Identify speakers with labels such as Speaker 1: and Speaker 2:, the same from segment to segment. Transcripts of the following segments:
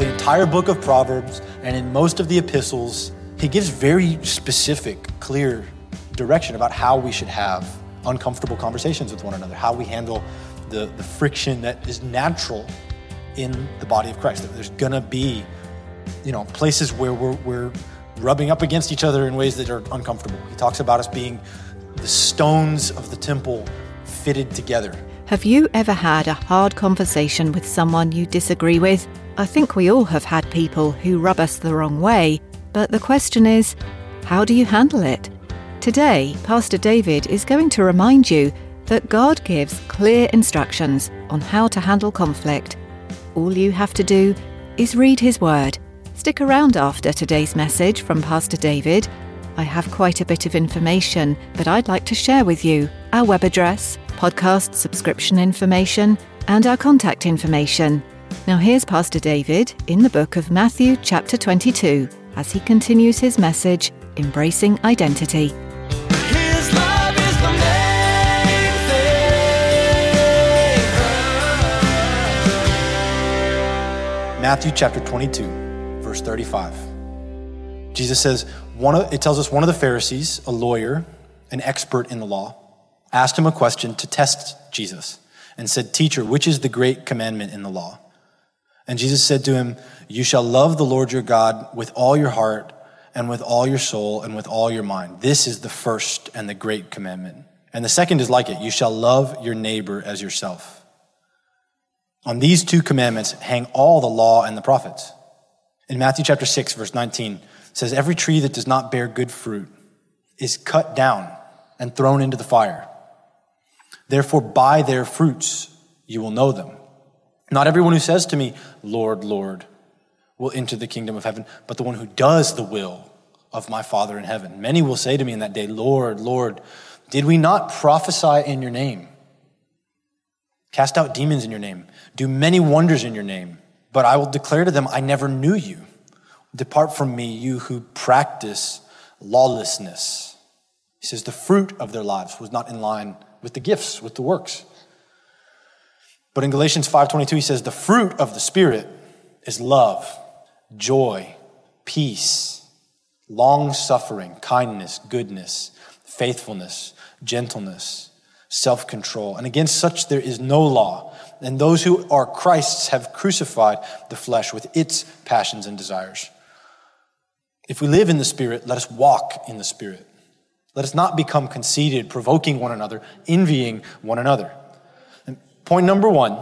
Speaker 1: The
Speaker 2: entire book of Proverbs and in most of the epistles, he gives very specific, clear direction about how we should have uncomfortable conversations with one another, how we handle the, the friction that is natural in the body of Christ. There's gonna be, you know, places where we're, we're rubbing up against each other in ways that are uncomfortable. He talks about us being the stones of the temple fitted together.
Speaker 3: Have you ever had a hard conversation with someone you disagree with? I think we all have had people who rub us the wrong way, but the question is, how do you handle it? Today, Pastor David is going to remind you that God gives clear instructions on how to handle conflict. All you have to do is read his word. Stick around after today's message from Pastor David. I have quite a bit of information, but I'd like to share with you our web address, podcast subscription information, and our contact information. Now, here's Pastor David in the book of Matthew, chapter 22, as he continues his message, Embracing Identity.
Speaker 1: His love is the main thing.
Speaker 2: Matthew chapter 22, verse 35. Jesus says, one of, it tells us one of the Pharisees, a lawyer, an expert in the law, asked him a question to test Jesus and said, Teacher, which is the great commandment in the law? And Jesus said to him, You shall love the Lord your God with all your heart and with all your soul and with all your mind. This is the first and the great commandment. And the second is like it you shall love your neighbor as yourself. On these two commandments hang all the law and the prophets. In Matthew chapter 6, verse 19, it says, Every tree that does not bear good fruit is cut down and thrown into the fire. Therefore, by their fruits you will know them. Not everyone who says to me, Lord, Lord, will enter the kingdom of heaven, but the one who does the will of my Father in heaven. Many will say to me in that day, Lord, Lord, did we not prophesy in your name? Cast out demons in your name, do many wonders in your name. But I will declare to them, I never knew you. Depart from me, you who practice lawlessness. He says the fruit of their lives was not in line with the gifts, with the works. But in Galatians 5:22 he says the fruit of the spirit is love, joy, peace, long-suffering, kindness, goodness, faithfulness, gentleness, self-control. And against such there is no law. And those who are Christ's have crucified the flesh with its passions and desires. If we live in the spirit, let us walk in the spirit. Let us not become conceited, provoking one another, envying one another. Point number one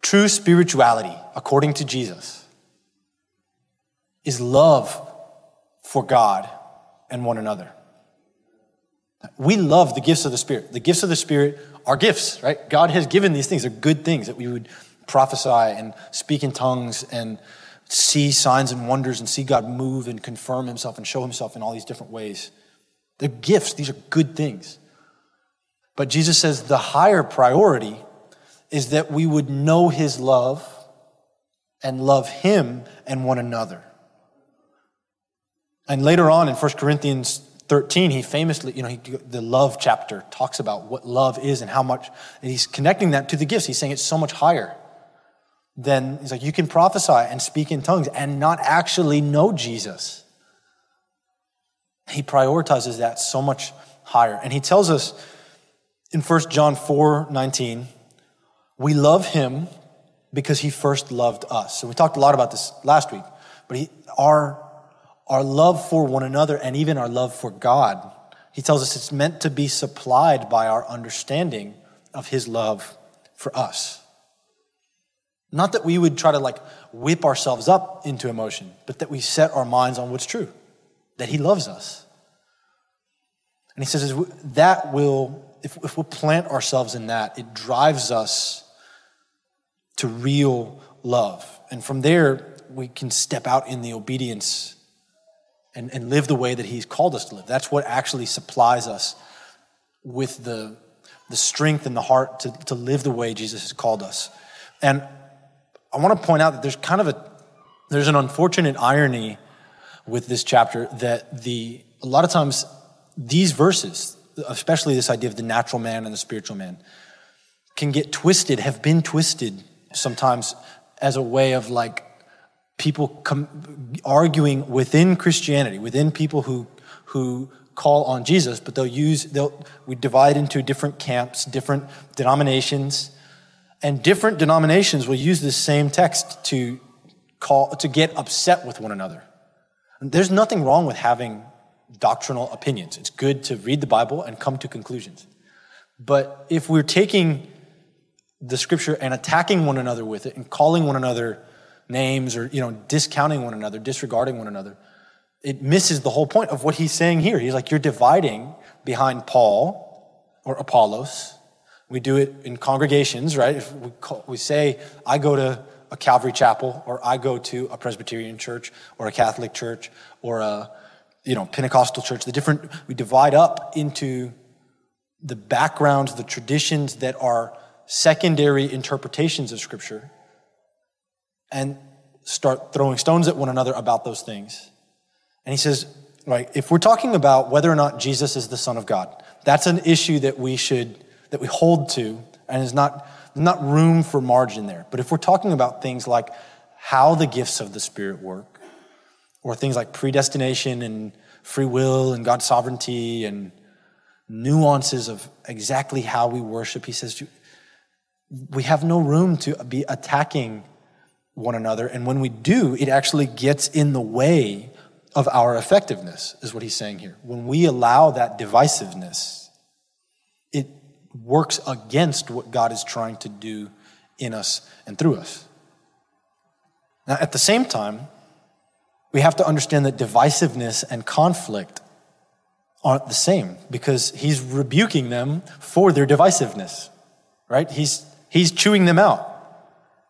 Speaker 2: true spirituality, according to Jesus, is love for God and one another. We love the gifts of the Spirit. The gifts of the Spirit are gifts, right? God has given these things. They're good things that we would prophesy and speak in tongues and see signs and wonders and see God move and confirm himself and show himself in all these different ways. They're gifts, these are good things. But Jesus says the higher priority is that we would know his love and love him and one another. And later on in 1 Corinthians 13, he famously, you know, he, the love chapter talks about what love is and how much, and he's connecting that to the gifts. He's saying it's so much higher than, he's like, you can prophesy and speak in tongues and not actually know Jesus. He prioritizes that so much higher. And he tells us in 1 John 4 19, we love him because he first loved us. So we talked a lot about this last week, but he, our, our love for one another and even our love for God, he tells us it's meant to be supplied by our understanding of his love for us. Not that we would try to like whip ourselves up into emotion, but that we set our minds on what's true, that He loves us. And He says that will, if, if we'll plant ourselves in that, it drives us to real love. And from there, we can step out in the obedience and, and live the way that He's called us to live. That's what actually supplies us with the, the strength and the heart to, to live the way Jesus has called us. And I want to point out that there's kind of a there's an unfortunate irony with this chapter that the a lot of times these verses, especially this idea of the natural man and the spiritual man, can get twisted, have been twisted sometimes as a way of like people com- arguing within Christianity, within people who who call on Jesus, but they'll use they'll we divide into different camps, different denominations, and different denominations will use this same text to call to get upset with one another. There's nothing wrong with having doctrinal opinions. It's good to read the Bible and come to conclusions. But if we're taking the scripture and attacking one another with it and calling one another names or you know discounting one another, disregarding one another, it misses the whole point of what he's saying here. He's like you're dividing behind Paul or Apollos. We do it in congregations, right? If we, call, we say I go to a Calvary chapel or I go to a Presbyterian church or a Catholic church or a you know Pentecostal church, the different we divide up into the backgrounds, the traditions that are secondary interpretations of Scripture and start throwing stones at one another about those things. And he says, like, if we're talking about whether or not Jesus is the Son of God, that's an issue that we should, that we hold to, and is not, not room for margin there. But if we're talking about things like how the gifts of the Spirit work, or things like predestination and free will and God's sovereignty and nuances of exactly how we worship, he says, we have no room to be attacking one another. And when we do, it actually gets in the way of our effectiveness, is what he's saying here. When we allow that divisiveness, it works against what God is trying to do in us and through us. Now, at the same time, we have to understand that divisiveness and conflict aren't the same because he's rebuking them for their divisiveness, right? He's He's chewing them out.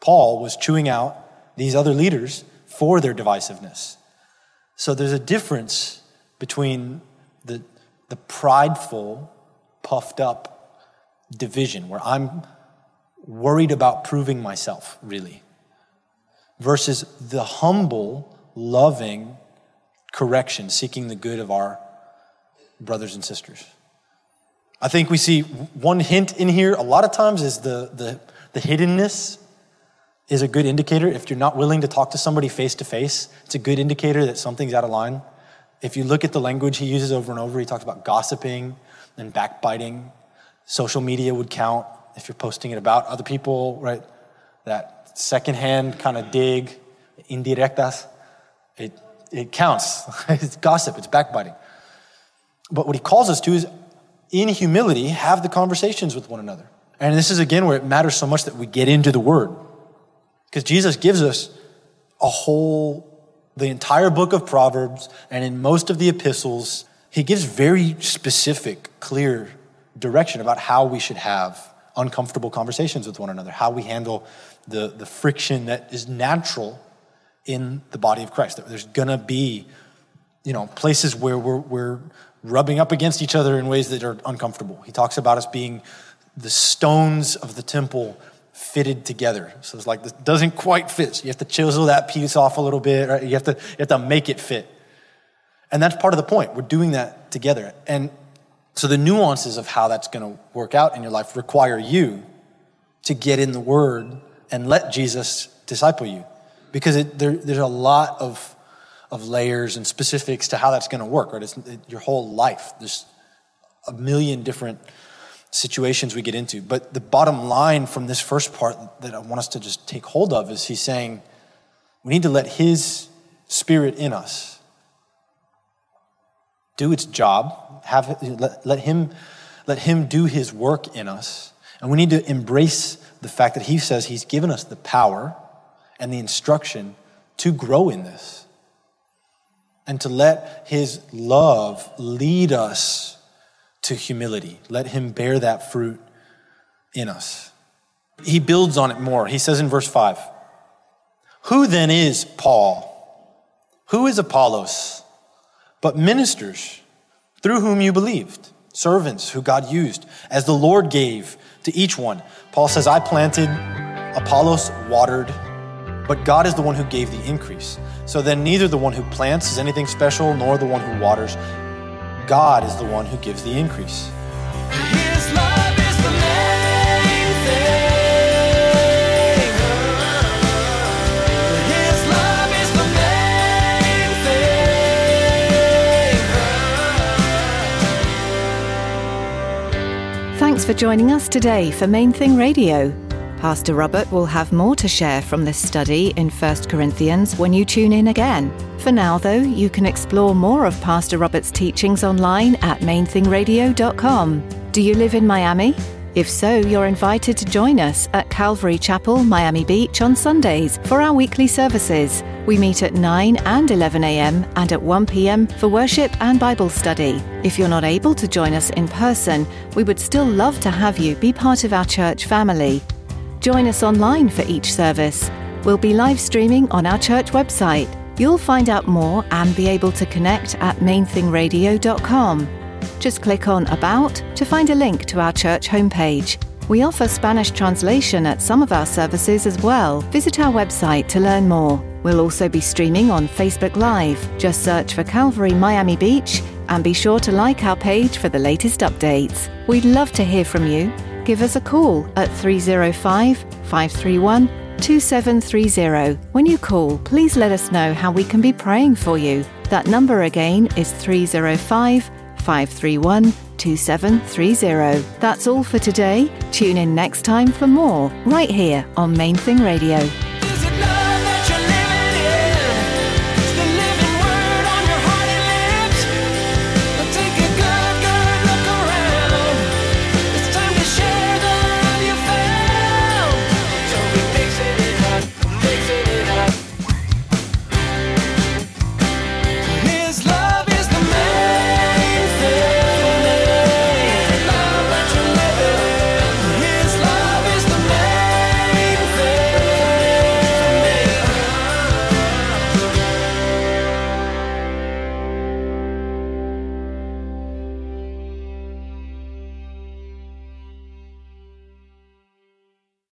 Speaker 2: Paul was chewing out these other leaders for their divisiveness. So there's a difference between the, the prideful, puffed up division where I'm worried about proving myself, really, versus the humble, loving correction, seeking the good of our brothers and sisters. I think we see one hint in here a lot of times is the, the, the hiddenness is a good indicator. If you're not willing to talk to somebody face to face, it's a good indicator that something's out of line. If you look at the language he uses over and over, he talks about gossiping and backbiting. Social media would count if you're posting it about other people, right? That secondhand kind of dig, indirectas, it, it counts. it's gossip, it's backbiting. But what he calls us to is in humility, have the conversations with one another. And this is again where it matters so much that we get into the word. Because Jesus gives us a whole, the entire book of Proverbs, and in most of the epistles, he gives very specific, clear direction about how we should have uncomfortable conversations with one another, how we handle the, the friction that is natural in the body of Christ. There's gonna be, you know, places where we're, we're rubbing up against each other in ways that are uncomfortable. He talks about us being the stones of the temple fitted together. So it's like this doesn't quite fit. So you have to chisel that piece off a little bit, right? You have to you have to make it fit. And that's part of the point. We're doing that together. And so the nuances of how that's going to work out in your life require you to get in the word and let Jesus disciple you. Because it, there, there's a lot of of layers and specifics to how that's going to work, right? It's it, your whole life. There's a million different situations we get into. But the bottom line from this first part that I want us to just take hold of is he's saying we need to let his spirit in us do its job, have let, let him let him do his work in us. And we need to embrace the the fact that he says he's given us the power and the instruction to grow in this and to let his love lead us to humility. Let him bear that fruit in us. He builds on it more. He says in verse 5 Who then is Paul? Who is Apollos? But ministers through whom you believed, servants who God used, as the Lord gave to each one. Paul says, I planted, Apollos watered, but God is the one who gave the increase. So then, neither the one who plants is anything special, nor the one who waters. God is the one who gives the increase.
Speaker 1: His love is the main thing. His love is the main thing.
Speaker 3: Thanks for joining us today for Main Thing Radio. Pastor Robert will have more to share from this study in 1 Corinthians when you tune in again. For now, though, you can explore more of Pastor Robert's teachings online at mainthingradio.com. Do you live in Miami? If so, you're invited to join us at Calvary Chapel, Miami Beach on Sundays for our weekly services. We meet at 9 and 11 a.m. and at 1 p.m. for worship and Bible study. If you're not able to join us in person, we would still love to have you be part of our church family. Join us online for each service. We'll be live streaming on our church website. You'll find out more and be able to connect at mainthingradio.com. Just click on About to find a link to our church homepage. We offer Spanish translation at some of our services as well. Visit our website to learn more. We'll also be streaming on Facebook Live. Just search for Calvary Miami Beach and be sure to like our page for the latest updates. We'd love to hear from you. Give us a call at 305 531 2730. When you call, please let us know how we can be praying for you. That number again is 305 531 2730. That's all for today. Tune in next time for more, right here on Main Thing Radio.